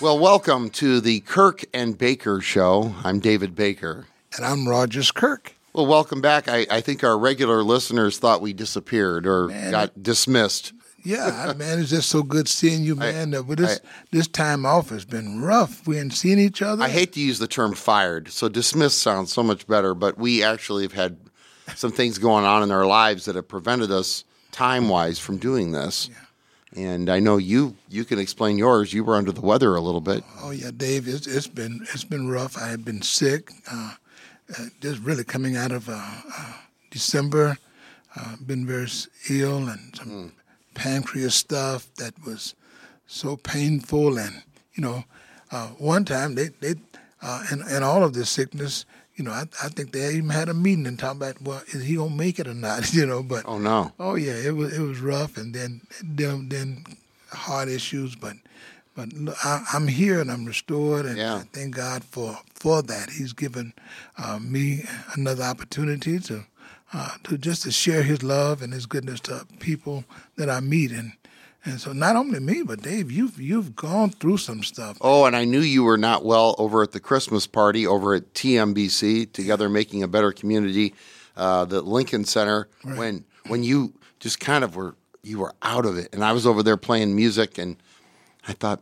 Well, welcome to the Kirk and Baker Show. I'm David Baker. And I'm Rogers Kirk. Well, welcome back. I, I think our regular listeners thought we disappeared or man, got dismissed. Yeah, man, it's just so good seeing you, man. I, this I, this time off has been rough. We ain't seen each other. I hate to use the term fired, so dismissed sounds so much better. But we actually have had some things going on in our lives that have prevented us time wise from doing this. Yeah. And I know you you can explain yours. You were under the weather a little bit. Oh yeah, Dave. It's, it's been it's been rough. I have been sick. Uh, uh, just really coming out of uh, uh December, uh, been very ill and some mm. pancreas stuff that was so painful. And you know, uh, one time they they and and all of this sickness you know, I, I think they even had a meeting and talking about, well, is he gonna make it or not? You know, but oh no, oh yeah, it was it was rough, and then then then heart issues, but but I, am here and I'm restored, and yeah. I thank God for for that. He's given uh, me another opportunity to uh, to just to share His love and His goodness to people that I meet, and and so not only me, but Dave, you've you've gone through some stuff. Oh, and I knew you were not well over at the Christmas party over at TMBC, Together Making a Better Community, uh, the Lincoln Center. Right. When when you just kind of were you were out of it, and I was over there playing music, and I thought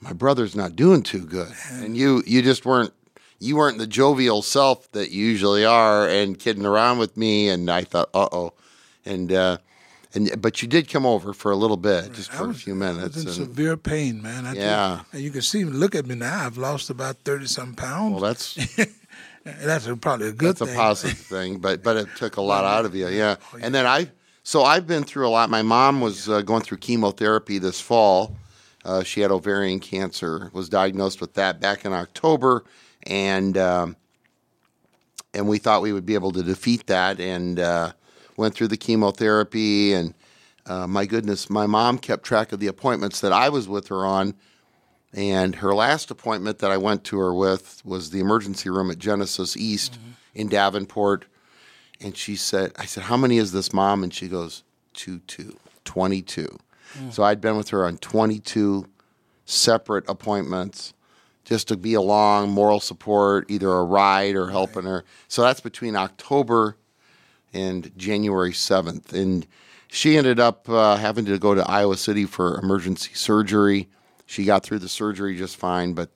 my brother's not doing too good, and you you just weren't you weren't the jovial self that you usually are, and kidding around with me, and I thought, uh oh, and. Uh, and but you did come over for a little bit, just for was, a few minutes. I was in and, severe pain, man. I yeah, and you can see, look at me now. I've lost about thirty some pounds. Well, that's that's probably a good. Thing. That's thing. a positive thing, but but it took a lot out of you, yeah. Oh, yeah. And then I, so I've been through a lot. My mom was uh, going through chemotherapy this fall. Uh, she had ovarian cancer. Was diagnosed with that back in October, and um, and we thought we would be able to defeat that and. Uh, went through the chemotherapy, and uh, my goodness, my mom kept track of the appointments that I was with her on. And her last appointment that I went to her with was the emergency room at Genesis East mm-hmm. in Davenport. And she said, I said, How many is this, mom? And she goes, Two, two, 22. Mm. So I'd been with her on 22 separate appointments just to be along, moral support, either a ride or helping right. her. So that's between October and January 7th. And she ended up uh, having to go to Iowa City for emergency surgery. She got through the surgery just fine, but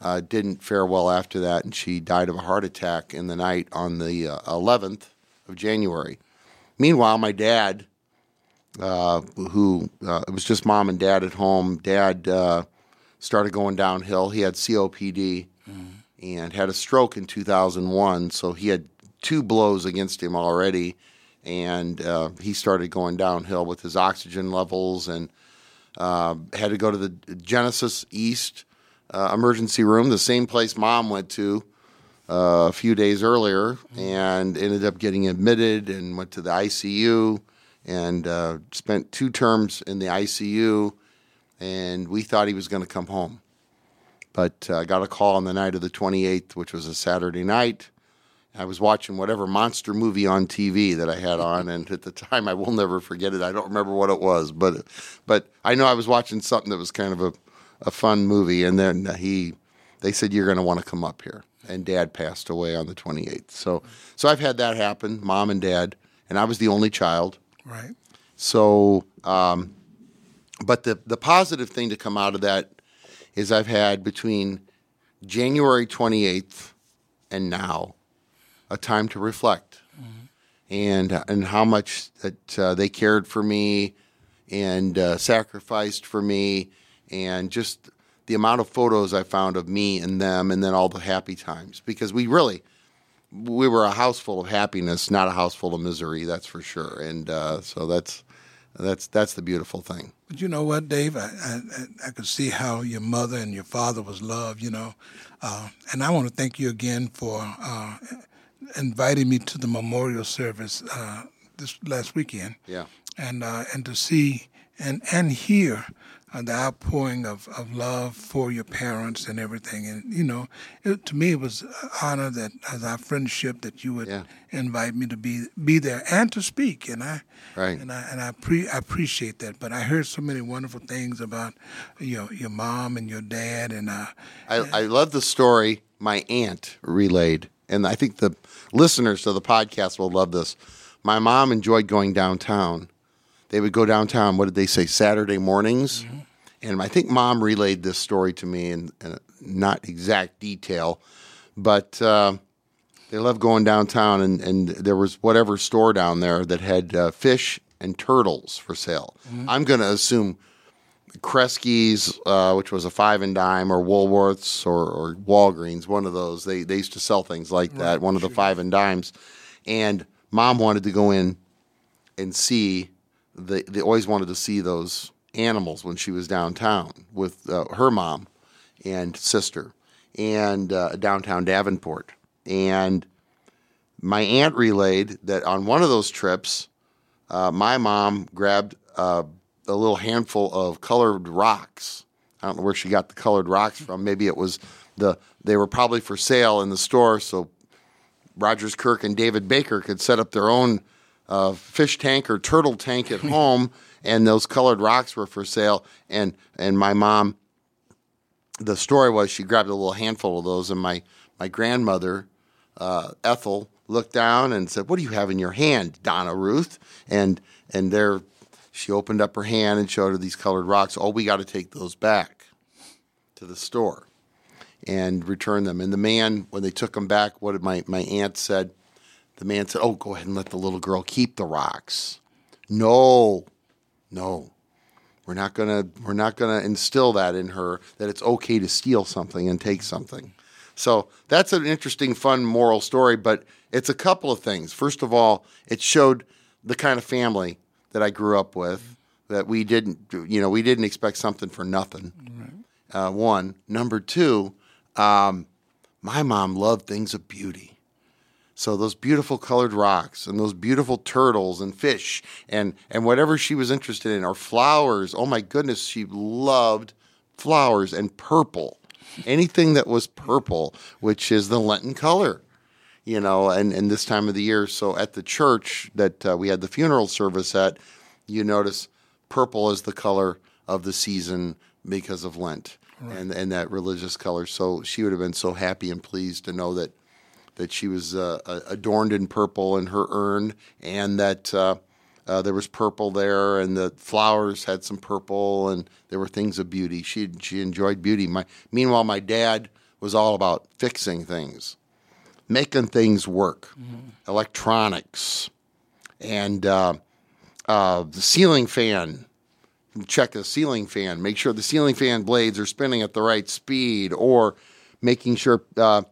uh, didn't fare well after that, and she died of a heart attack in the night on the uh, 11th of January. Meanwhile, my dad, uh, who uh, it was just mom and dad at home, dad uh, started going downhill. He had COPD mm. and had a stroke in 2001, so he had two blows against him already, and uh, he started going downhill with his oxygen levels and uh, had to go to the Genesis East uh, emergency room, the same place mom went to uh, a few days earlier, and ended up getting admitted and went to the ICU and uh, spent two terms in the ICU. And we thought he was going to come home. But I uh, got a call on the night of the 28th, which was a Saturday night I was watching whatever monster movie on TV that I had on, and at the time I will never forget it. I don't remember what it was, but but I know I was watching something that was kind of a, a fun movie, and then he they said you're going to want to come up here, and Dad passed away on the 28th. So so I've had that happen, Mom and Dad, and I was the only child. Right. So, um, but the the positive thing to come out of that is I've had between January 28th and now a time to reflect mm-hmm. and and how much that uh, they cared for me and uh, sacrificed for me and just the amount of photos I found of me and them and then all the happy times because we really we were a house full of happiness not a house full of misery that's for sure and uh, so that's that's that's the beautiful thing. But you know what, Dave? I I, I could see how your mother and your father was loved. You know, uh, and I want to thank you again for uh, invited me to the memorial service uh, this last weekend. Yeah. And uh, and to see and and hear uh, the outpouring of, of love for your parents and everything. And you know, it, to me, it was an honor that as our friendship that you would Yeah. invite me to be be there and to speak. And I Right. and I and I, pre- I appreciate that. But I heard so many wonderful things about your your mom and your dad, and uh, I, I love the story my aunt relayed, and I think the listeners to the podcast will love this. My mom enjoyed going downtown. They would go downtown. What did they say? Saturday mornings, and I think mom relayed this story to me in, in not exact detail, but uh, they loved going downtown, and, and there was whatever store down there that had uh, fish and turtles for sale. I'm going to assume Kresge's, uh, which was a five and dime, or Woolworths or, or Walgreens, one of those. They they used to sell things like that, one of the five and dimes. And mom wanted to go in and see. They they always wanted to see those animals when she was downtown with uh, her mom and sister, and uh, downtown Davenport. And my aunt relayed that on one of those trips, uh, my mom grabbed a little handful of colored rocks. I don't know where she got the colored rocks from. Maybe it was the they were probably for sale in the store, so Rogers Kirk and David Baker could set up their own uh, fish tank or turtle tank at home, and those colored rocks were for sale. And and my mom, the story was she grabbed a little handful of those, and my my grandmother uh, Ethel looked down and said, "What do you have in your hand, Donna Ruth?" And and there, she opened up her hand and showed her these colored rocks. Oh, we got to take those back to the store and return them. And the man, when they took them back, what my my aunt said? The man said, "Oh, go ahead and let the little girl keep the rocks." No, no, we're not gonna we're not gonna instill that in her that it's okay to steal something and take something. So that's an interesting, fun moral story, but it's a couple of things. First of all, it showed the kind of family that I grew up with. That we didn't, you know, we didn't expect something for nothing. Uh, one, number two, um, my mom loved things of beauty. So those beautiful colored rocks and those beautiful turtles and fish and and whatever she was interested in or flowers. Oh my goodness, she loved flowers and purple. Anything that was purple, which is the Lenten color, you know, and, and this time of the year. So at the church that uh, we had the funeral service at, you notice purple is the color of the season because of Lent and, and that religious color. So she would have been so happy and pleased to know that that she was uh, adorned in purple in her urn, and that uh, uh, there was purple there, and the flowers had some purple, and there were things of beauty. She she enjoyed beauty. My meanwhile, my dad was all about fixing things, making things work, electronics, and uh, uh, the ceiling fan. Check the ceiling fan. Make sure the ceiling fan blades are spinning at the right speed, or making sure uh,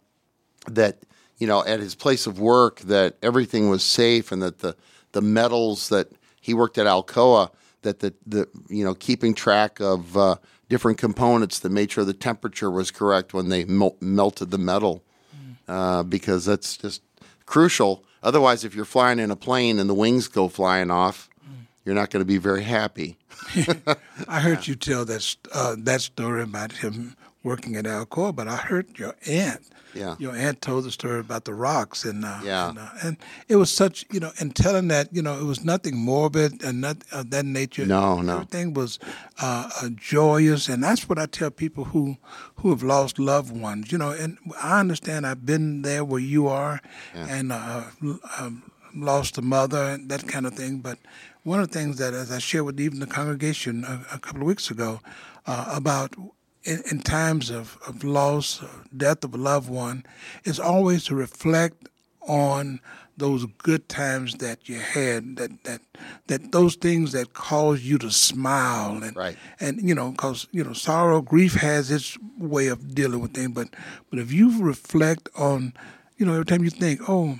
that you know at his place of work that everything was safe and that the the metals that he worked at Alcoa that the the you know keeping track of uh, different components that made sure the temperature was correct when they mel- melted the metal uh, because that's just crucial. Otherwise, if you're flying in a plane and the wings go flying off, you're not going to be very happy. I heard you tell that uh, that story about him working at Alcoa, but I heard your aunt. Yeah. Your aunt told the story about the rocks, and uh, Yeah. and, uh, and it was such you know, and telling that you know it was nothing morbid and not of that nature. No, no. Everything was uh, uh, joyous, and that's what I tell people who who have lost loved ones. You know, and I understand. I've been there where you are, and uh, l- um, lost a mother and that kind of thing. But one of the things that, as I shared with even the congregation a, a couple of weeks ago, uh, about in, in times of, of loss, or death of a loved one, is always to reflect on those good times that you had, that that that those things that cause you to smile and Right. and you know, because you know, sorrow, grief has its way of dealing with things. But but if you reflect on, you know, every time you think, oh,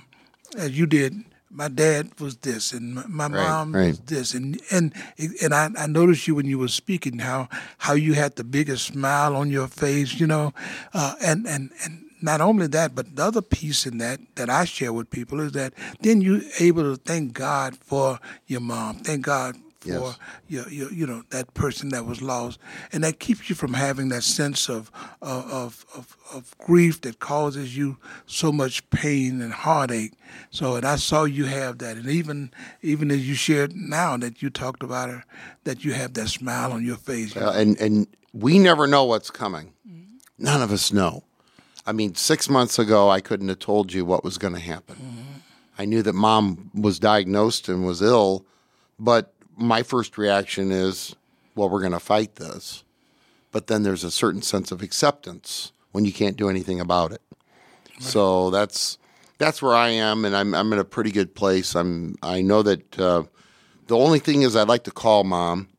as you did, my dad was this, and my, my Right, mom right. was this, and and and I, I noticed you when you were speaking how how you had the biggest smile on your face, you know, uh, and and and. Not only that, but the other piece in that that I share with people is that then you're able to thank God for your mom, thank God for Yes. your, your, you know that person that was lost, and that keeps you from having that sense of of, of of grief that causes you so much pain and heartache. So, and I saw you have that, and even even as you shared now that you talked about her, that you have that smile on your face. Uh, and and we never know what's coming. None of us know. I mean, six months ago, I couldn't have told you what was going to happen. I knew that mom was diagnosed and was ill, but my first reaction is, well, we're going to fight this. But then there's a certain sense of acceptance when you can't do anything about it. So that's that's where I am, and I'm I'm in a pretty good place. I'm I know that uh, the only thing is I'd like to call mom.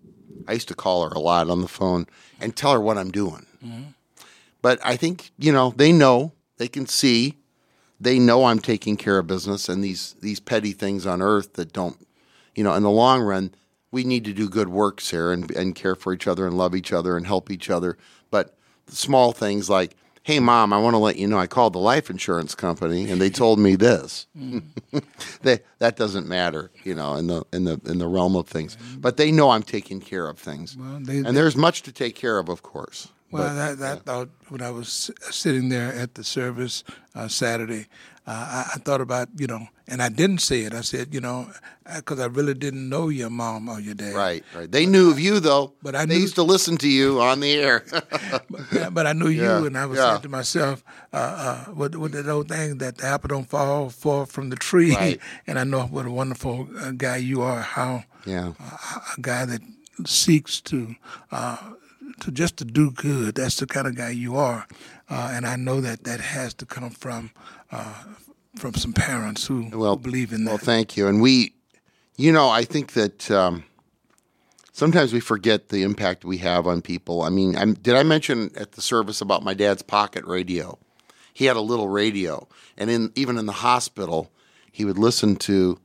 I used to call her a lot on the phone and tell her what I'm doing. But I think you know they know they can see, they know I'm taking care of business and these these petty things on earth that don't, you know, in the long run, we need to do good work, Sarah, and, and care for each other and love each other and help each other. But small things like, hey, mom, I want to let you know I called the life insurance company and they told me this. they, that doesn't matter, you know, in the in the in the realm of things. But they know I'm taking care of things, Well, they- and there's much to take care of, of course. Well, But- that, that thought when I was sitting there at the service uh, Saturday, uh, I, I thought about you know, and I didn't say it. I said you know, because I really didn't know your mom or your dad. Right, right. They knew of you though. But I they knew- used to listen to you on the air. But, but I knew Yeah, you, and I was yeah. saying to myself, uh, uh, what what that old thing that the apple don't fall fall from the tree. Right. and I know what a wonderful uh, guy you are. How yeah, a guy that seeks to uh, to just to do good. That's the kind of guy you are, uh, and I know that that has to come from uh, from some parents who, well, who believe in that. Well, thank you. And we, you know, I think that um, sometimes we forget the impact we have on people. I mean, I'm, did I mention at the service about my dad's pocket radio? He had a little radio, and in even in the hospital, he would listen to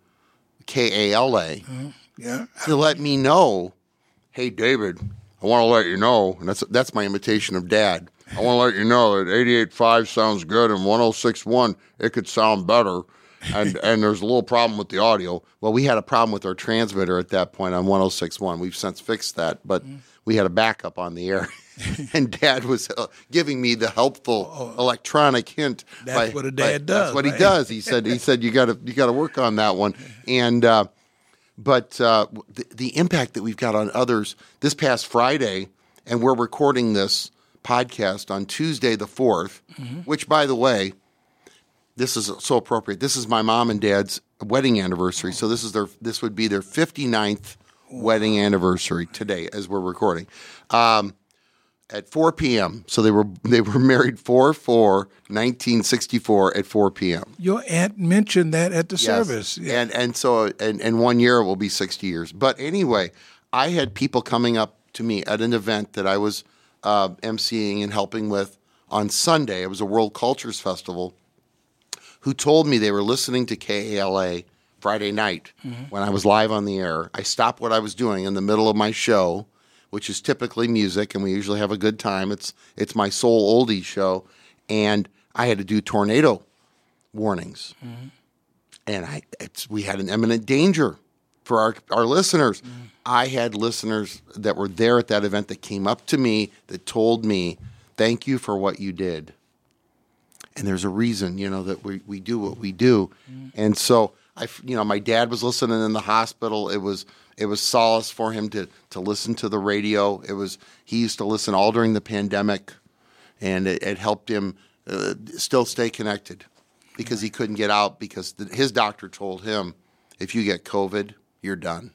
KALA. yeah, to let me know, hey David, I want to let you know, and that's that's my imitation of Dad. I want to let you know that 88.5 sounds good and 106.1 it could sound better, and and there's a little problem with the audio. Well, we had a problem with our transmitter at that point on 106.1. We've since fixed that, but we had a backup on the air. and Dad was uh, giving me the helpful electronic hint. That's what a dad That's does, That's what he does. He said. He said you got to you got to work on that one. And uh, but uh, the, the impact that we've got on others this past Friday, and we're recording this podcast on Tuesday the 4th, which, by the way, this is so appropriate. This is my mom and dad's wedding anniversary. So this is their this would be their 59th wedding anniversary today as we're recording. Um, at 4 p.m. So they were they were married 4 4 1964 at 4 p.m. your aunt mentioned that at the Yes. service. Yeah. And and so and, and one year it will be 60 years. But anyway, I had people coming up to me at an event that I was uh, emceeing and helping with on Sunday. It was a World Cultures Festival. Who told me they were listening to KALA Friday night when I was live on the air. I stopped what I was doing in the middle of my show, which is typically music, and we usually have a good time. It's it's my soul oldie show, and I had to do tornado warnings mm-hmm. and I it's, we had an imminent danger for our our listeners. Mm-hmm. I had listeners that were there at that event that came up to me that told me, "Thank you for what you did." And there's a reason, you know, that we, we do what we do. Mm-hmm. And so I, you know, my dad was listening in the hospital. It was it was solace for him to to listen to the radio. It was he used to listen all during the pandemic, and it, it helped him uh, still stay connected because he couldn't get out because the, his doctor told him if you get COVID, you're done.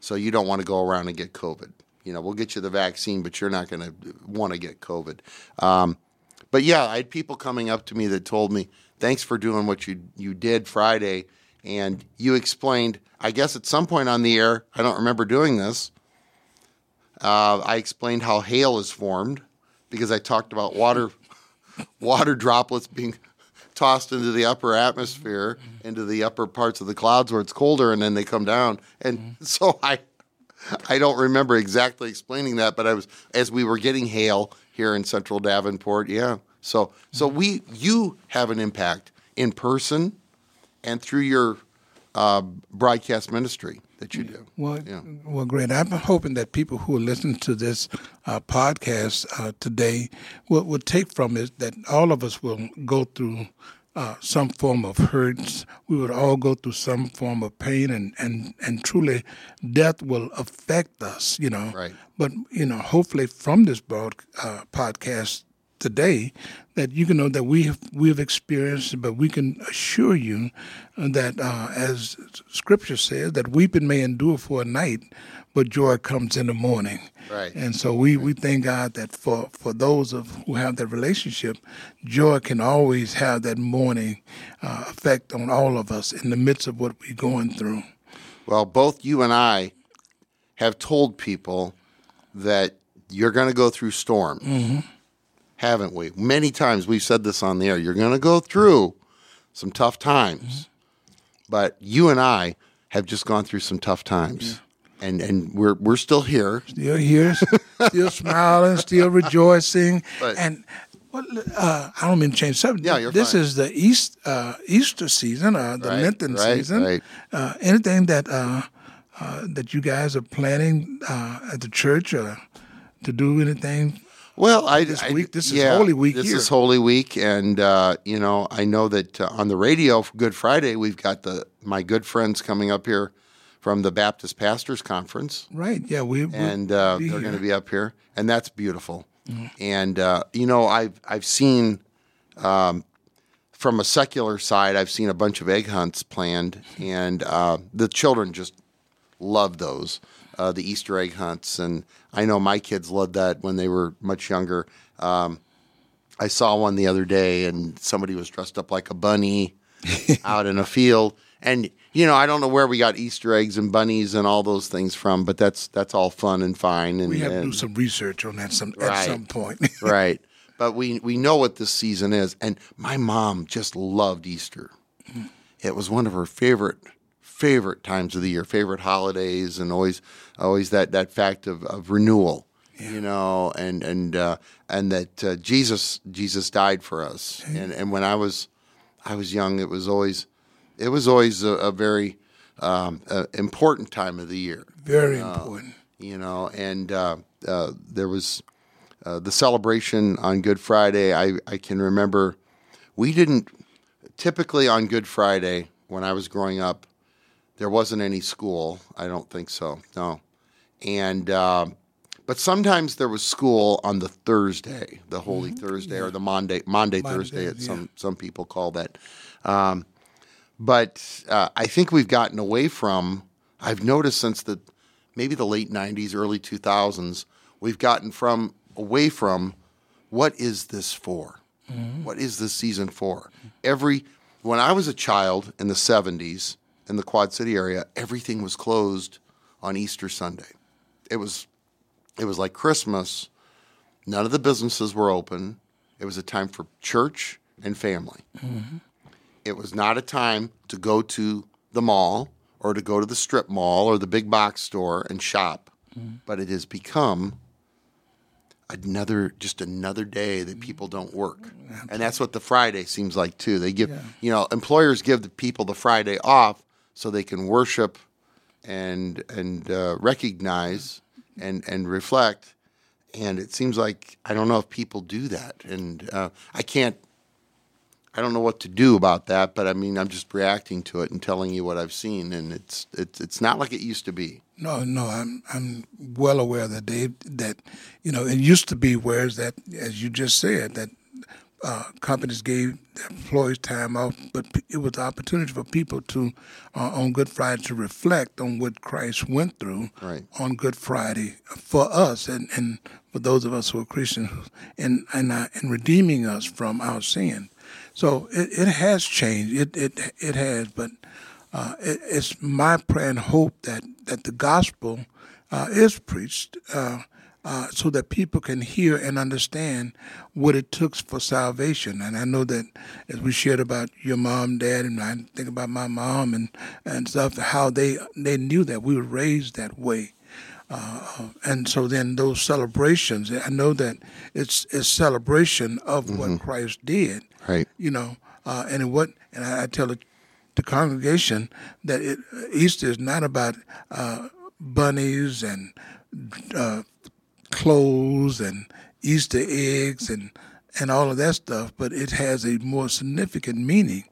So you don't want to go around and get COVID. You know, we'll get you the vaccine, but you're not going to want to get COVID. Um, but yeah, I had people coming up to me that told me, "Thanks for doing what you you did Friday," and you explained. I guess at some point on the air, I don't remember doing this. Uh, I explained how hail is formed because I talked about water water droplets being tossed into the upper atmosphere, into the upper parts of the clouds where it's colder, and then they come down. And so I, I don't remember exactly explaining that, but I was as we were getting hail here in Central Davenport. Yeah. So so we you have an impact in person and through your uh, broadcast ministry. that you do. Well, Yeah. well, great. I'm hoping that people who are listening to this uh, podcast uh, today will, will take from it that all of us will go through uh, some form of hurts. We would all go through some form of pain, and, and, and truly, death will affect us. You know. Right. But you know, hopefully, from this broad uh, podcast today, that you can know that we have we have experienced, but we can assure you that, uh, as Scripture says, that weeping may endure for a night, but joy comes in the morning. Right. And so we, we thank God that for, for those of who have that relationship, joy can always have that morning uh, effect on all of us in the midst of what we're going through. Well, both you and I have told people that you're going to go through storms, haven't we? Many times we've said this on the air. You're going to go through some tough times, but you and I have just gone through some tough times, and and we're we're still here. Still here, still smiling, still rejoicing, But- and. Well, uh, I don't mean to change subject. Yeah, you're This fine. is the East uh, Easter season, uh, the Right, Lenten right, season. right. Uh, anything that uh, uh, that you guys are planning uh, at the church uh, to do anything Well, I This I- week- this is Holy Week This here. is Holy Week, and uh, you know, I know that uh, on the radio for Good Friday, we've got the my good friends coming up here from the Baptist Pastors Conference. Right. Yeah. We. and uh, they're going to be up here, and that's beautiful. And uh, you know, I've I've seen um, from a secular side, I've seen a bunch of egg hunts planned, and uh, the children just love those, uh, the Easter egg hunts, and I know my kids loved that when they were much younger. Um, I saw one the other day, and somebody was dressed up like a bunny out in a field. And you know, I don't know where we got Easter eggs and bunnies and all those things from, but that's that's all fun and fine. And, We have to do some research on that some Right. at some point. right. But we we know what this season is, and my mom just loved Easter. It was one of her favorite favorite times of the year, favorite holidays, and always always that that fact of, of renewal, you know, and and uh, and that uh, Jesus Jesus died for us, and and when I was I was young, it was always it was always a, a very um, uh, important time of the year Very important. you know, and uh, uh, there was uh, the celebration on Good Friday. I, I can remember we didn't typically on Good Friday when I was growing up, there wasn't any school. I don't think so. No, and uh, but sometimes there was school on the Thursday, the Holy Thursday, or the Monday Monday Thursday. As yeah. some some people call that. Um, but uh, I think we've gotten away from. I've noticed since the maybe the late '90s, early 2000s, we've gotten from away from what is this for? What is this season for? Every when I was a child in the '70s in the Quad City area, everything was closed on Easter Sunday. It was it was like Christmas. None of the businesses were open. It was a time for church and family. Mm-hmm. It was not a time to go to the mall or to go to the strip mall or the big box store and shop, mm-hmm. but it has become another just another day that people don't work. And that's what the Friday seems like too. They give you know, employers give the people the Friday off so they can worship and and uh, recognize and and reflect. And it seems like I don't know if people do that, and uh, I can't. I don't know what to do about that, but I mean, I'm just reacting to it and telling you what I've seen, and it's it's it's not like it used to be. No, no, I'm I'm well aware that they that you know it used to be whereas that as you just said that uh, companies gave their employees time off, but it was the opportunity for people to uh, on Good Friday to reflect on what Christ went through Right. on Good Friday for us and, and for those of us who are Christians and and uh, and redeeming us from our sin. So it, it has changed. It it it has, but uh, it, it's my prayer and hope that, that the gospel uh, is preached uh, uh, so that people can hear and understand what it took for salvation. And I know that as we shared about your mom, dad, and I think about my mom and, and stuff, how they they knew that we were raised that way. Uh, and so then those celebrations, I know that it's a celebration of what Christ did Right. you know, uh, and what and I, I tell the the congregation that it, Easter is not about uh, bunnies and uh, clothes and Easter eggs and and all of that stuff, but it has a more significant meaning.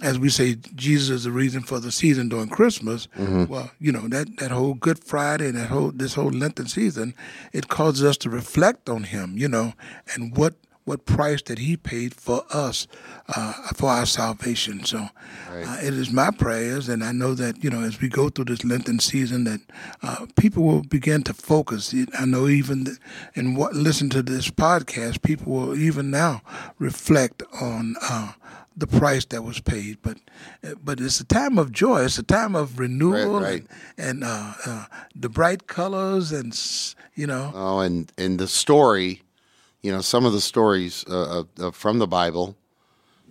As we say, Jesus is the reason for the season during Christmas. Mm-hmm. Well, you know that, that whole Good Friday and that whole this whole Lenten season, it causes us to reflect on Him, you know, and what what price that He paid for us uh, for our salvation. So, uh, it is my prayers, and I know that you know as we go through this Lenten season, that uh, people will begin to focus. I know even and what listen to this podcast, people will even now reflect on. Uh, the price that was paid, but but it's a time of joy. It's a time of renewal right. and, and uh, uh, the bright colors and you know Oh, and and the story, you know, some of the stories uh, uh, uh, from the Bible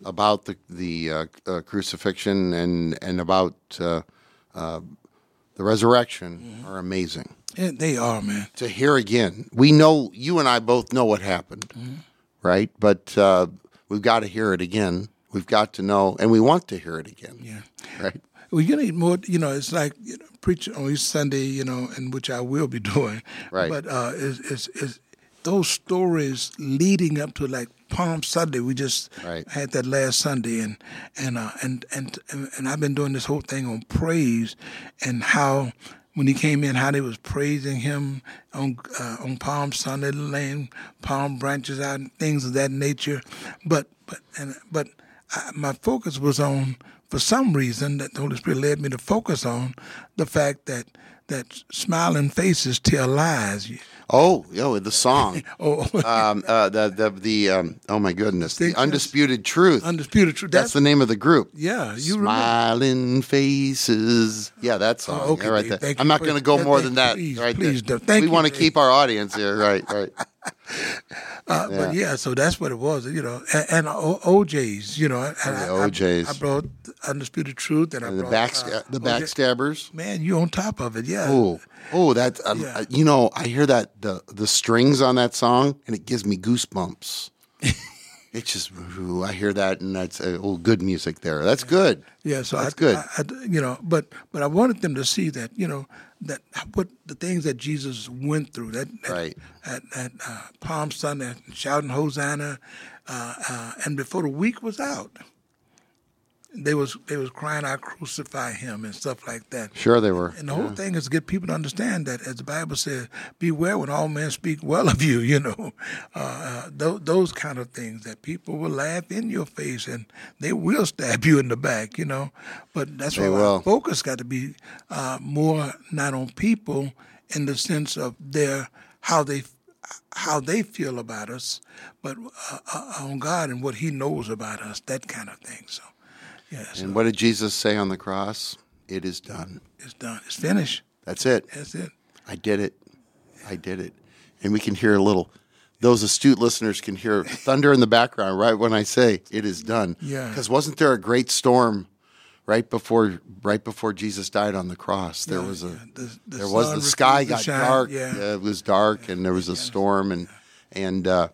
about the the uh, uh, crucifixion and and about uh, uh, the resurrection are amazing. yeah, they are man. To hear again, we know you and I both know what happened, right? But uh, we've got to hear it again. We've got to know, and we want to hear it again, Yeah. right? Well, you need more. You know, it's like you know, preaching on each Sunday. You know, and which I will be doing. Right. But uh, is is is those stories leading up to like Palm Sunday? We just Right. had that last Sunday, and and uh, and and and I've been doing this whole thing on praise and how. When he came in, how they was praising him on uh, on Palm Sunday, laying palm branches out and things of that nature, but but and but I, my focus was on, for some reason, that the Holy Spirit led me to focus on the fact that that smiling faces tell lies. Oh, yo, the song, Oh, um, uh, the the the um, oh my goodness, the undisputed truth. undisputed truth. That's the name of the group. yeah. You remember? Smiling faces. Yeah, that song. Oh, okay, Yeah, right there. I'm not going to go more than that. Please, right please, there. Thank we you, want to keep our audience here. Right, right. Uh, But yeah, so that's what it was, you know. And, and O- O'Jays, you know. And I, the I- O'Jays. I, brought undisputed truth, and I the brought back uh, the OJ backstabbers. Man, you on top of it, yeah. Oh, oh, that um, Yeah. uh, you know, I hear that the the strings on that song, and it gives me goosebumps. it just, ooh, I hear that, and that's uh, oh, good music there. That's good. Yeah, so That's I, good. I, I- you know, but but I wanted them to see that you know that what the things that Jesus went through that, that Right. at, at uh, Palm Sunday, shouting Hosanna, uh, uh, and before the week was out, they was they was crying out, "Crucify him" and stuff like that. Sure, they were. And the whole thing is to get people to understand that, as the Bible says, beware when all men speak well of you, you know. Uh, uh, th- those kind of things that people will laugh in your face and they will stab you in the back, you know. But that's why our focus got to be uh, more not on people in the sense of their how they how they feel about us, but uh, uh, on God and what He knows about us, that kind of thing. So, yeah, so And what did Jesus say on the cross? It is done. it's done. It's finished. That's it. That's it. I did it. I did it. And we can hear a little. Those astute listeners can hear thunder in the background right when I say it is done. Yeah. Because wasn't there a great storm right before right before Jesus died on the cross? There Yeah, was a yeah. The- the there was the sky got shine. dark. Yeah. it was dark and there was a storm and and uh,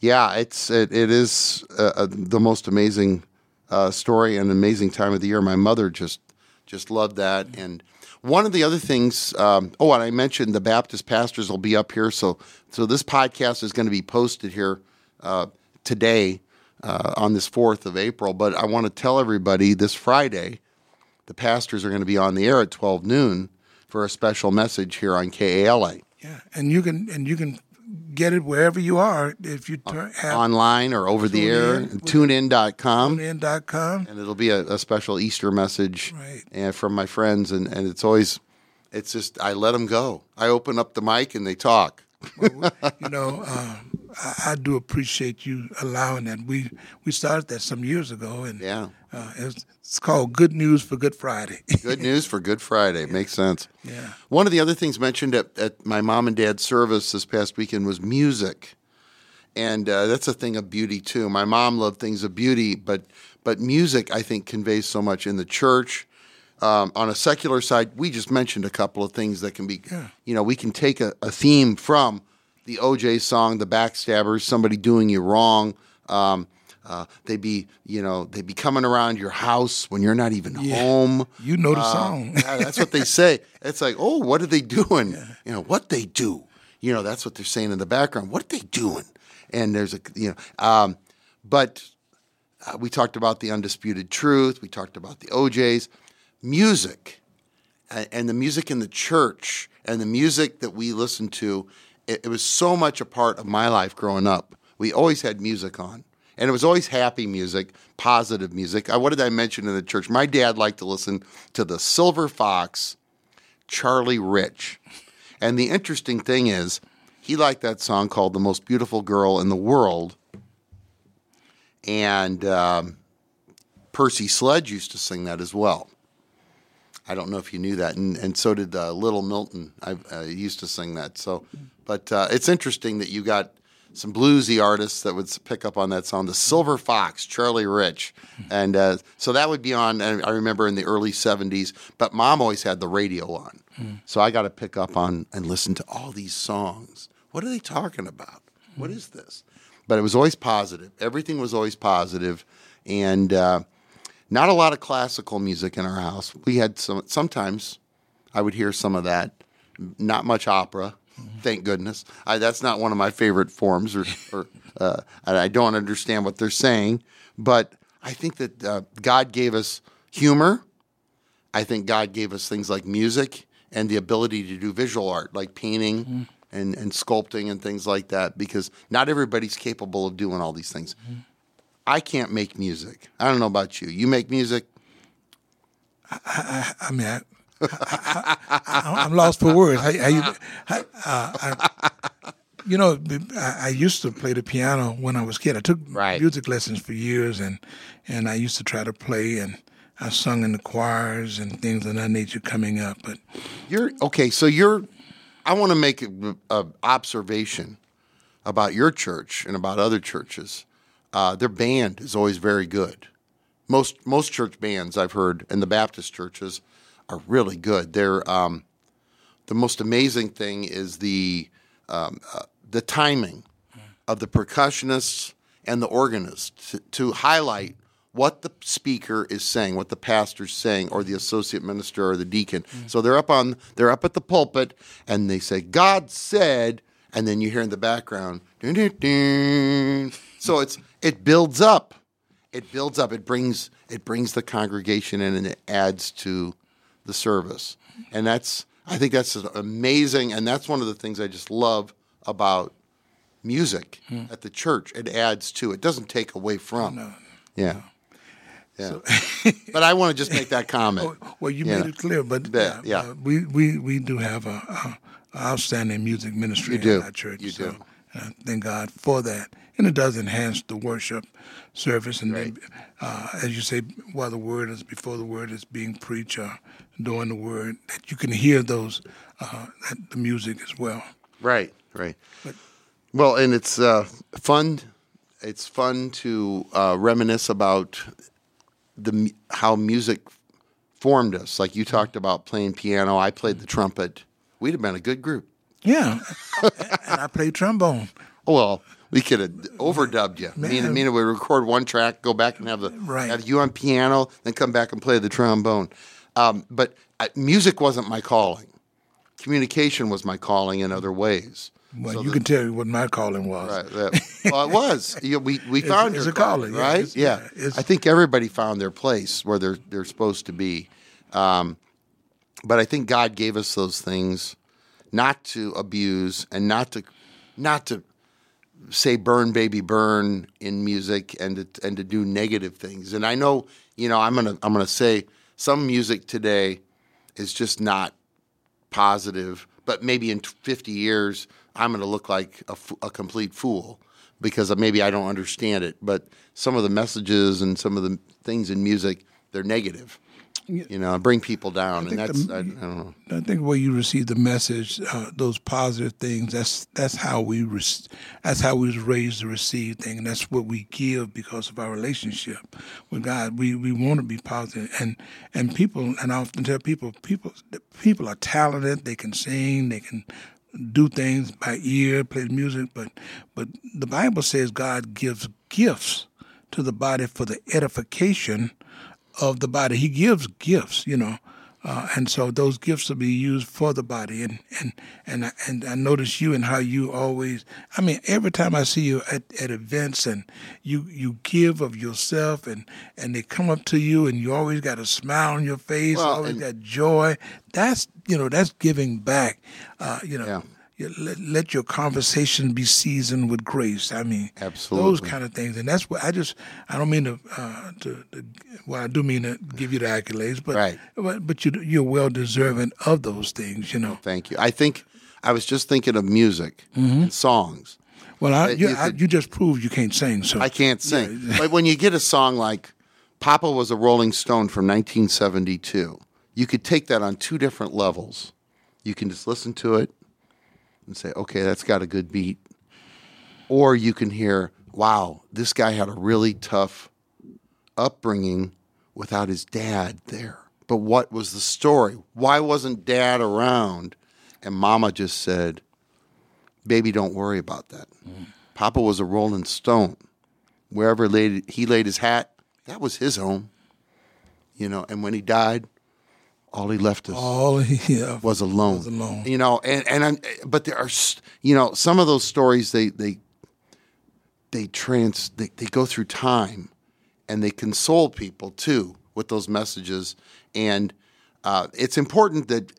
yeah, it's it, it is uh, uh, the most amazing uh, story and amazing time of the year. My mother just just loved that. And one of the other things, um, oh, and I mentioned the Baptist pastors will be up here. So so this podcast is going to be posted here uh, today uh, on this fourth of April. But I want to tell everybody this Friday, the pastors are going to be on the air at twelve noon for a special message here on KALA. Yeah, and you can and you can get it wherever you are if you turn Online or over the air, in. tunein.com. tunein.com. and it'll be a, a special Easter message Right. and from my friends, and, and it's always, it's just I let them go. I open up the mic and they talk. You know, um, I, I do appreciate you allowing that. We we started that some years ago, and Yeah. Uh, it's, it's called Good News for Good Friday. Good news for Good Friday. Makes sense. Yeah. One of the other things mentioned at, at my mom and dad's service this past weekend was music, and uh, that's a thing of beauty too. My mom loved things of beauty, but but music I think conveys so much in the church. Um, on a secular side, we just mentioned a couple of things that can be, yeah. you know, we can take a, a theme from the OJ song, "The Backstabbers," somebody doing you wrong, um, Uh, they be, you know, they be coming around your house when you're not even home. You know the Uh, song. yeah, that's what they say. It's like, oh, what are they doing? You know, what they do. You know, that's what they're saying in the background. What are they doing? And there's a, you know, um, but uh, we talked about the undisputed truth. We talked about the O'Jays, music, and, and the music in the church, and the music that we listened to. It, it was so much a part of my life growing up. We always had music on, and it was always happy music, positive music. Uh, what did I mention in the church? My dad liked to listen to the Silver Fox, Charlie Rich, and the interesting thing is, he liked that song called "The Most Beautiful Girl in the World." and um, Percy Sledge used to sing that as well. I don't know if you knew that, and and so did uh, Little Milton. I uh, used to sing that. So, but uh, it's interesting that you got some bluesy artists that would pick up on that song. The Silver Fox, Charlie Rich, and uh, so that would be on. I remember in the early '70s, but Mom always had the radio on, so I got to pick up on and listen to all these songs. What are they talking about? What is this? But it was always positive. Everything was always positive, and uh, not a lot of classical music in our house. We had some. Sometimes I would hear some of that. Not much opera, thank goodness. I, that's not one of my favorite forms, or, or uh, and I don't understand what they're saying. But I think that uh, God gave us humor. I think God gave us things like music and the ability to do visual art, like painting and, and sculpting and things like that, because not everybody's capable of doing all these things. I can't make music. I don't know about you. You make music? I mean, I, I, am lost for words. How, how you, how, uh, I, you know, I, I used to play the piano when I was a kid. I took Right. music lessons for years, and and I used to try to play, and I sung in the choirs and things of that nature coming up. But You're okay. So you're. I want to make a, a observation about your church and about other churches. Uh, their band is always very good. Most most church bands I've heard in the Baptist churches are really good. They're um, the most amazing thing is the um, uh, the timing of the percussionists and the organists to, to highlight what the speaker is saying, what the pastor's saying, or the associate minister or the deacon. So they're up on they're up at the pulpit and they say, God said, and then you hear in the background, so it's it builds up. It builds up. It brings it brings the congregation in and it adds to the service. And that's I think that's amazing and that's one of the things I just love about music at the church. It adds to. It doesn't take away from. Yeah. Yeah. but I want to just make that comment. well, you made it clear. But Yeah, yeah. uh, we, we we do have a, a, outstanding music ministry You do. in our church. You so, do. uh, thank God for that, and it does enhance the worship service. And then, uh, as you say, while the word is before the word is being preached or during the word, that you can hear those uh, that, the music as well. Right, right. well, and it's uh, fun. It's fun to uh, reminisce about the how music formed us. Like you talked about playing piano, I played the trumpet. We'd have been a good group. Yeah, and I played trombone. Well, we could have overdubbed you. Man. meaning we record one track, go back and have the Right. have you on piano, then come back and play the trombone. Um, but I, music wasn't my calling. Communication was my calling in other ways. Well, So you the- can tell me what my calling was. Right. that- well, it was. You, we we found it's a calling, yeah, right? it's- yeah. yeah, it's- I think everybody found their place where they're they're supposed to be. Um, but I think God gave us those things not to abuse and not to not to say burn baby burn in music and to, and to do negative things. And I know, you know, I'm going to I'm going to say some music today is just not positive, but maybe in 50 years I'm going to look like a complete fool because maybe I don't understand it. But some of the messages and some of the things in music, they're negative. You know, bring people down, and that's the- I, I don't know. I think where you receive the message, uh, those positive things, that's that's how we rec- that's how we was raised to receive things, and that's what we give because of our relationship with God. We we want to be positive, and and people, and I often tell people, people people are talented. They can sing, they can do things by ear, play music, but but the Bible says God gives gifts to the body for the edification of the body. He gives gifts, you know. Uh, and so those gifts will be used for the body. And and and I, and I notice you and how you always. I mean, every time I see you at, at events and you you give of yourself and and they come up to you and you always got a smile on your face, Well, always got joy. That's you know that's giving back. Uh, you know. Yeah. Let, let your conversation be seasoned with grace. I mean, those kind of things, and that's what I just. I don't mean to, uh, to, to well, I do mean to give you the accolades, but Right. but, but you, you're well deserving of those things, you know. Thank you. I think I was just thinking of music and songs. Well, I, you, I, you just proved you can't sing, so I can't sing. but when you get a song like Papa was a Rolling Stone from 1972, you could take that on two different levels. You can just listen to it and say, okay, that's got a good beat. Or you can hear, wow, this guy had a really tough upbringing without his dad there. But what was the story? Why wasn't dad around? And mama just said, baby, don't worry about that. Papa was a Rolling Stone. Wherever he laid his hat, that was his home. You know, and when he died, all he left us all yeah, was alone. Was alone. You know, and and I'm, but there are, you know, some of those stories they they they trans they, they go through time, and they console people too with those messages, and uh, it's important that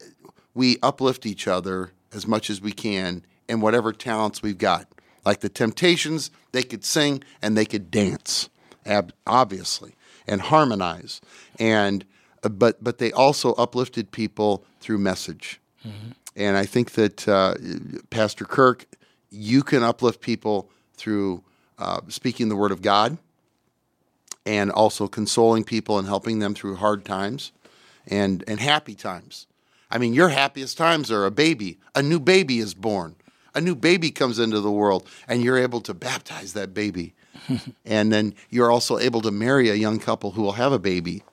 we uplift each other as much as we can in whatever talents we've got. Like the Temptations, they could sing and they could dance, ab- obviously, and harmonize, and uh, but but they also uplifted people through message. And I think that uh, Pastor Kirk, you can uplift people through uh, speaking the word of God and also consoling people and helping them through hard times and, and happy times. I mean, your happiest times are a baby. A new baby is born. A new baby comes into the world, and you're able to baptize that baby. and then you're also able to marry a young couple who will have a baby.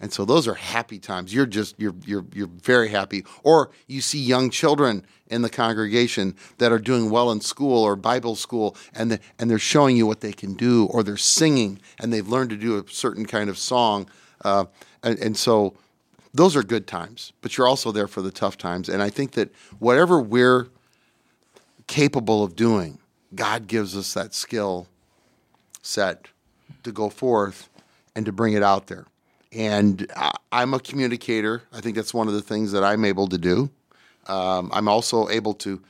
And so those are happy times. You're just you're you're you're very happy. Or you see young children in the congregation that are doing well in school or Bible school, and the, and they're showing you what they can do, or they're singing and they've learned to do a certain kind of song, uh, and, and so those are good times. But you're also there for the tough times. And I think that whatever we're capable of doing, God gives us that skill set to go forth and to bring it out there. And I'm a communicator. I think that's one of the things that I'm able to do. Um, I'm also able to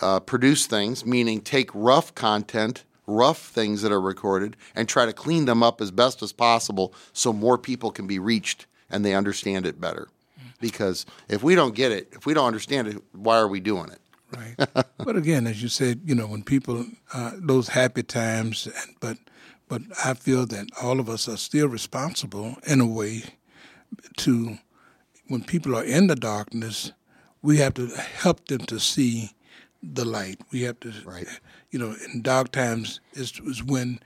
uh, produce things, meaning take rough content, rough things that are recorded, and try to clean them up as best as possible so more people can be reached and they understand it better. Because if we don't get it, if we don't understand it, why are we doing it? right. but again, as you said, you know, when people uh, those happy times, and, but but I feel that all of us are still responsible in a way to when people are in the darkness, we have to help them to see the light. We have to, Right. you know, in dark times is, is when,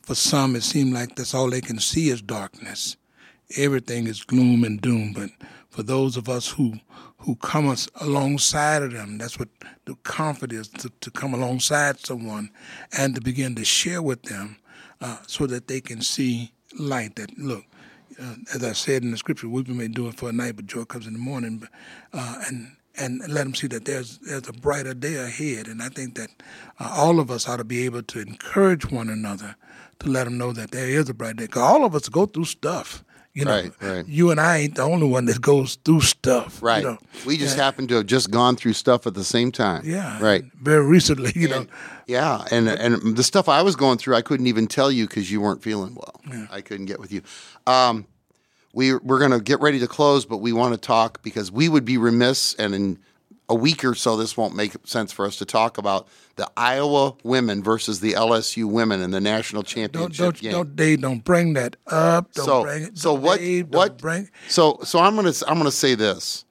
for some, it seems like that's all they can see is darkness. Everything is gloom and doom. But for those of us who who come us alongside of them, that's what the comfort is to, to come alongside someone and to begin to share with them, uh, so that they can see light. That look, uh, as I said in the scripture, weeping may do it for a night, but joy comes in the morning. Uh, and and let them see that there's there's a brighter day ahead. And I think that uh, all of us ought to be able to encourage one another to let them know that there is a bright day. 'Cause all of us go through stuff. You know, Right, right. you and I ain't the only one that goes through stuff. you Right. know. we just happen to have just gone through stuff at the same time. Yeah. Right. Very recently, you know. Yeah, and and the stuff I was going through, I couldn't even tell you because you weren't feeling well. I couldn't get with you. Um, we we're going to get ready to close, but we want to talk because we would be remiss, and in a week or so, this won't make sense for us to talk about the Iowa women versus the LSU women in the national Don't championship don't game. don't Dave, don't bring that up. Don't so bring it. so Don't- what Dave, what Don't bring, so so I'm gonna I'm gonna say this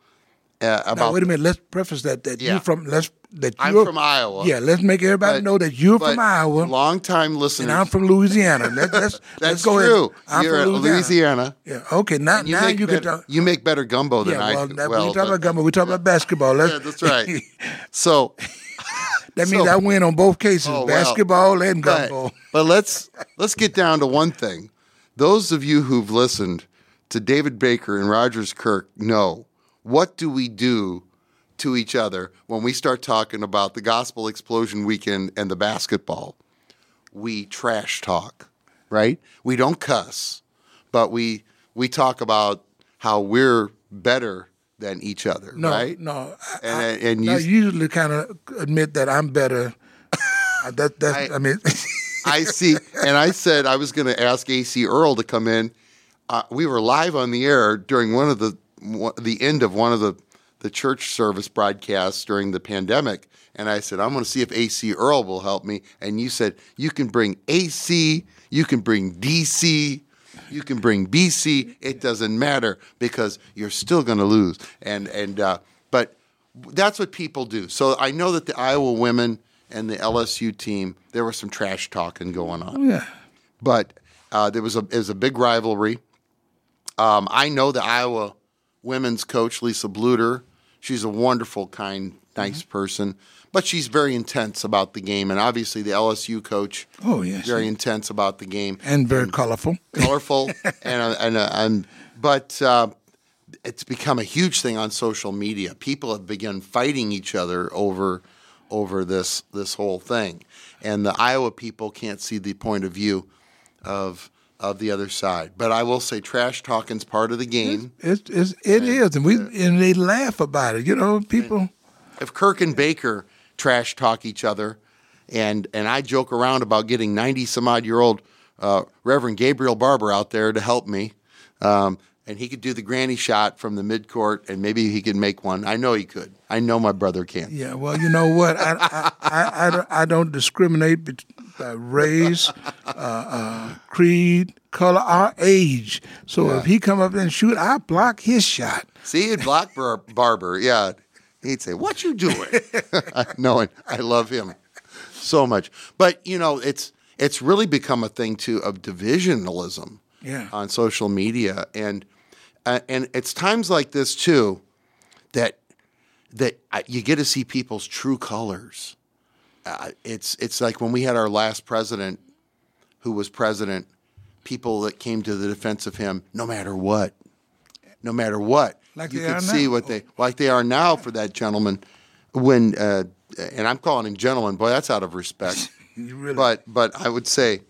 uh, now about wait a minute. Let's preface that that Yeah. you from let's that I'm from Iowa. Yeah, let's make everybody but- know that you're from Iowa Long-time listeners. and I'm from Louisiana. Let's let's, That's go true. ahead. I'm You're from Louisiana. Louisiana. Yeah. Okay. Now You now you better, can talk. you make better gumbo than Yeah. I Well, do. well, we talk about gumbo. We talk about basketball. Let's, Yeah, that's right. So That means So- I win on both cases, Oh, well, basketball and but, but let's let's get down to one thing. Those of you who've listened to David Baker and Rogers Kirk know what do we do to each other when we start talking about the gospel explosion weekend and the basketball. We trash talk, right? We don't cuss, but we we talk about how we're better than each other, No, right? no. I, And- I, and you- usually kind of admit that I'm better. Uh, that. I- I, mean, I see. And I said I was going to ask AC Earl to come in. Uh, we were live on the air during one of the the end of one of the the church service broadcasts during the pandemic, and I said I'm going to see if AC Earl will help me. And you said you can bring AC, you can bring DC. You can bring BC. It doesn't matter because you're still going to lose. And and uh, but that's what people do. So I know that the Iowa women and the LSU team there was some trash talking going on yeah. but uh, there was a it was a big rivalry. Um, I know the Iowa women's coach Lisa Bluder. She's a wonderful, kind, nice Mm-hmm. person, but she's very intense about the game. And obviously, the LSU coach, Oh yes. very intense about the game, and very colorful. colorful, and uh, and uh, and but. Uh, it's become a huge thing on social media. People have begun fighting each other over over this this whole thing, and the Iowa people can't see the point of view of of the other side. But I will say, trash talking's part of the game. It's, it's it is, and we and they laugh about it. You know, people. If Kirk and Baker trash talk each other, and and I joke around about getting ninety some odd year old uh, Reverend Gabriel Barber out there to help me. Um, and he could do the granny shot from the midcourt, and maybe he could make one. I know he could. I know my brother can. Yeah. Well, you know what? I I, I, I, I don't discriminate by race, uh, uh, creed, color, our age. So if he come up and shoot, I block his shot. See, he'd block Bar- Barber. Yeah, he'd say, "What you doing?" Knowing I love him so much, but you know, it's it's really become a thing too of divisionalism Yeah. on social media, and uh, and it's times like this too that that uh, you get to see people's true colors. Uh, it's it's like when we had our last president, who was president, people that came to the defense of him, no matter what, no matter what, Like you they could are see now. what they like they are now for that gentleman. When uh, and I'm calling him gentleman, boy, that's out of respect. You really, but but I would say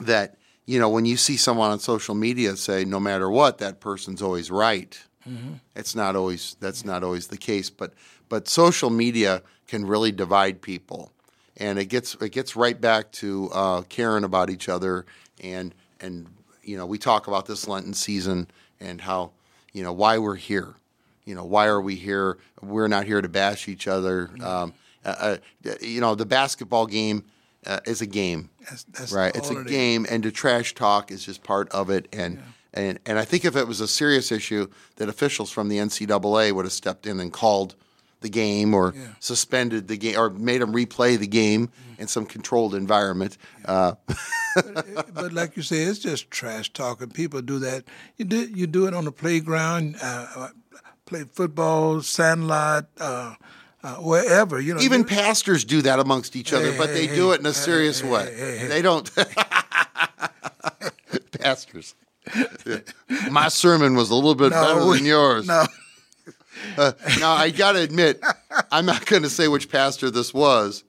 that you know when you see someone on social media say no matter what that person's always right it's not always that's not always the case but but social media can really divide people. And it gets it gets right back to uh, caring about each other and and you know we talk about this Lenten season and how you know why we're here. You know why are we here? We're not here to bash each other. Um, uh, uh, you know the basketball game uh, is a game that's, that's right? It's a game and to trash talk is just part of it. And and and I think if it was a serious issue that officials from the NCAA would have stepped in and called the game or Yeah. suspended the game or made them replay the game Mm. in some controlled environment uh, but like you say, it's just trash talking. People do that. You do you do it on the playground, uh, play football, sandlot, uh, uh, wherever. You know, even pastors do that amongst each other Hey, but hey, they do it in a hey, serious hey, way hey, hey. they don't pastors my sermon was a little bit better we- than yours No, Uh, now I got to admit, I'm not going to say which pastor this was,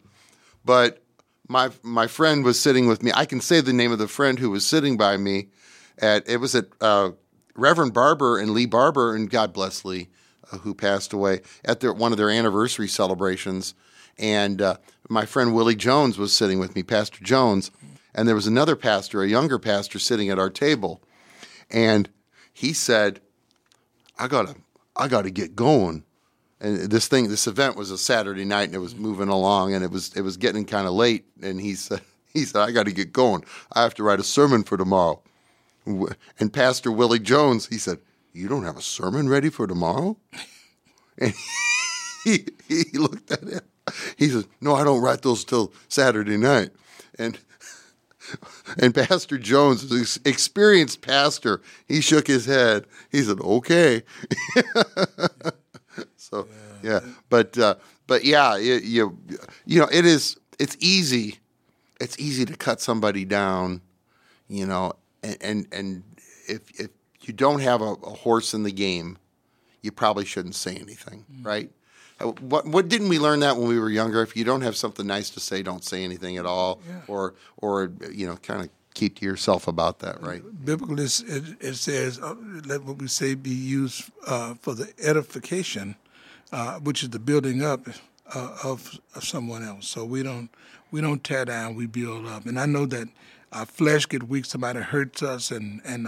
but my my friend was sitting with me. I can say the name of the friend who was sitting by me. At it was at uh, Reverend Barber and Lee Barber, and God bless Lee, uh, who passed away at their one of their anniversary celebrations. And uh, my friend Willie Jones was sitting with me, Pastor Jones, and there was another pastor, a younger pastor, sitting at our table, and he said, "I gotta, I gotta get going." and this thing this event was a Saturday night and it was moving along and it was it was getting kind of late. And he said he said I got to get going. I have to write a sermon for tomorrow. And Pastor Willie Jones he said you don't have a sermon ready for tomorrow? And he he looked at him. He said no I don't write those till Saturday night. And and Pastor Jones, ex- experienced pastor, he shook his head. He said, "Okay." So yeah, but uh, but yeah, it, you you know it is it's easy it's easy to cut somebody down, you know, and and, and if if you don't have a, a horse in the game, you probably shouldn't say anything, right? Uh, What what didn't we learn that when we were younger? If you don't have something nice to say, don't say anything at all, or or you know, kind of keep to yourself about that, right? Biblically, it's- it, it says, uh, let what we say be used uh, for the edification, uh, which is the building up uh, of, of someone else. So we don't we don't tear down, we build up. And I know that our flesh get weak. Somebody hurts us, and and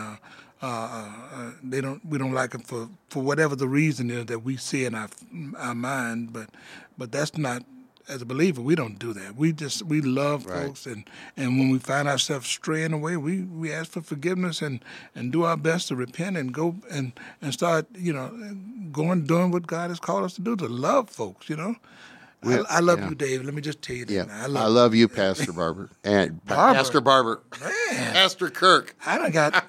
uh, uh, uh, they don't we don't like it for, for whatever the reason is that we see in our our mind. But but that's not as a believer, we don't do that. We just we love Right. folks, and and when we find ourselves straying away, we we ask for forgiveness and and do our best to repent and go and and start you know going doing what God has called us to do to love folks. You know, I, I love yeah. you, Dave. Let me just tell you that. Yeah, now. I love, you, Pastor Barber, and Barber? Pastor Barber, Man. Pastor Kirk, I don't got.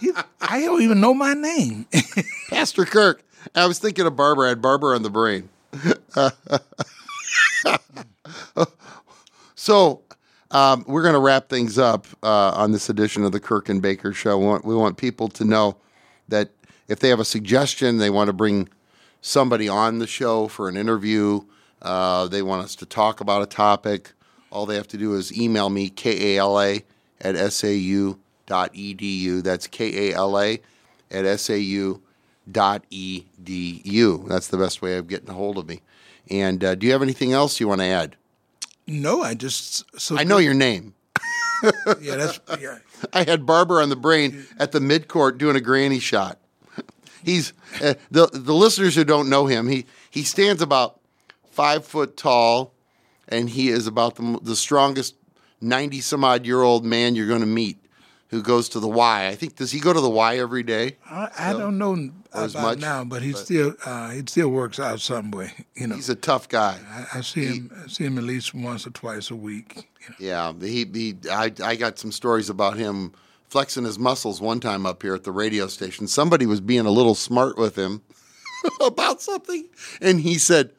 he, I don't even know my name. Pastor Kirk. I was thinking of Barber. I had Barber on the brain. so um, we're going to wrap things up uh, on this edition of the Kirk and Baker Show. We want, we want people to know that if they have a suggestion, they want to bring somebody on the show for an interview, uh, they want us to talk about a topic, all they have to do is email me, K-A-L-A at sau.edu. That's K-A-L-A at sau.edu. That's the best way of getting a hold of me. And uh, do you have anything else you want to add? no, I just so I know your name. Yeah, that's yeah. I had Barber on the brain at the midcourt doing a granny shot. He's uh, the the listeners who don't know him. He he stands about five foot tall, and he is about the the strongest ninety some odd year old man you're going to meet. Who goes to the Y? I think does he go to the Y every day? I, I don't know as about much, now, but he still uh, he still works out some way. You know, He's a tough guy. I, I see him I see him at least once or twice a week. You know. Yeah, he, he I, I got some stories about him flexing his muscles one time up here at the radio station. Somebody was being a little smart with him about something, and he said,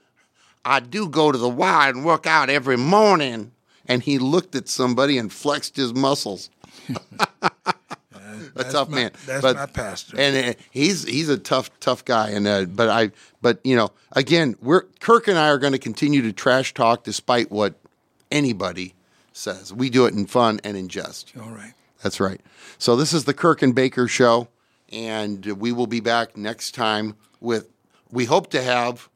"I do go to the Y and work out every morning." And he looked at somebody and flexed his muscles. a That's tough my- man. that's but, my pastor. and uh, he's he's a tough tough guy. And uh, but I but you know again we're Kirk and I are going to continue to trash talk despite what anybody says. We do it in fun and in jest. All right. That's right. So this is the Kirk and Baker show, and we will be back next time with. We hope to have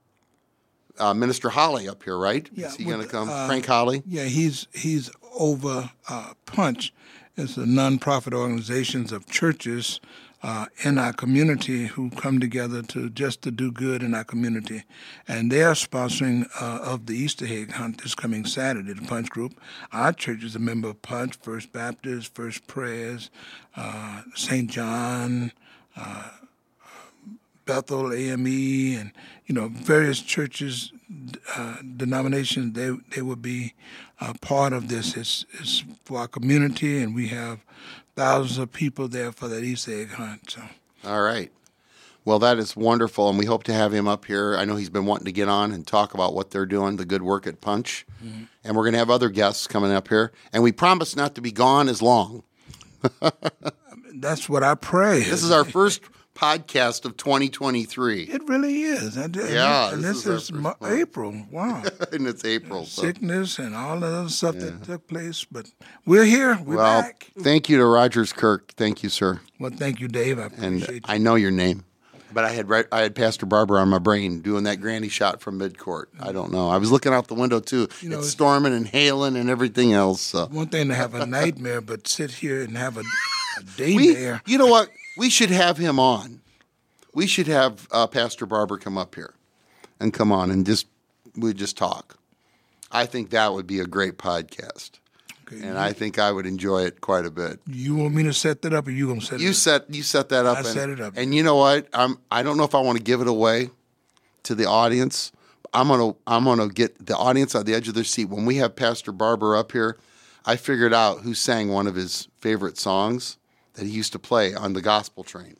uh, Minister Holly up here, right? Yeah, is he going to come? uh, Frank Holly. Yeah, he's he's over uh, Punch. It's a nonprofit organizations of churches uh, in our community who come together to just to do good in our community, and they are sponsoring uh, of the Easter egg hunt this coming Saturday. The Punch Group. Our church is a member of Punch, First Baptist, First Prayers, uh, St. John. Bethel AME and you know various churches, uh, denominations. They they would be uh, part of this. It's, it's for our community, and we have thousands of people there for that Easter egg hunt. So All right. Well, that is wonderful, and we hope to have him up here. I know he's been wanting to get on and talk about what they're doing, the good work at Punch. And we're going to have other guests coming up here. And we promise not to be gone as long. that's what I pray. This is our first podcast of 2023, It really is. And, and- Yeah, and this this, is is, April. Wow. and it's April. So. Sickness and all the other stuff that took place, but we're here. We're Well, back. thank you to Rogers Kirk. Thank you, sir. Well, thank you, Dave. I And appreciate you. I know your name, but I had right, I had Pastor Barber on my brain doing that granny shot from midcourt. I don't know. I was looking out the window too. You know, it's it's- storming and hailing and everything else. So. One thing to have a nightmare, but sit here and have a, a day We, there. you know what? We should have him on. We should have uh, Pastor Barber come up here and come on and just we just talk. I think that would be a great podcast, Okay, and I think I would enjoy it quite a bit. you want me to set that up, or you gonna set You it? up? set you set that up. I and, set it up. And you know what? I'm I don't know if I want to give it away to the audience. I'm gonna I'm gonna get the audience on the edge of their seat when we have Pastor Barber up here. I figured out who sang one of his favorite songs that he used to play on the gospel train.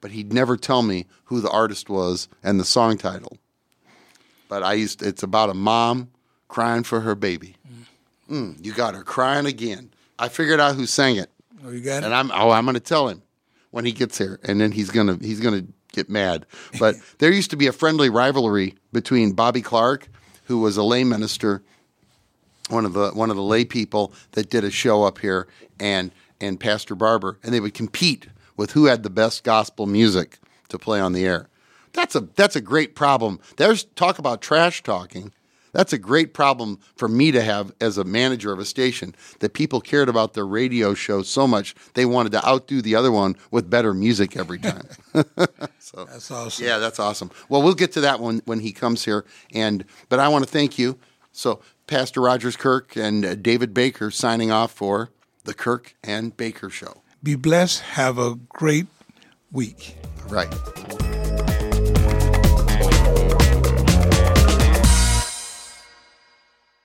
but he'd never tell me who the artist was and the song title. But I used to, it's about a mom crying for her baby. Mm, you got her crying again. I figured out who sang it, Oh, you got and it. I'm oh I'm going to tell him when he gets here, and then he's gonna he's gonna get mad. But there used to be a friendly rivalry between Bobby Clark, who was a lay minister, one of the one of the lay people that did a show up here, and and Pastor Barber, and they would compete with who had the best gospel music to play on the air. That's a that's a great problem. There's talk about trash talking. That's a great problem for me to have as a manager of a station that people cared about their radio show so much they wanted to outdo the other one with better music every time. so That's awesome. yeah, that's awesome. Well, we'll get to that one when he comes here. And but I want to thank you. So Pastor Rogers Kirk and uh, David Baker signing off for the Kirk and Baker Show. Be blessed. Have a great week. Right.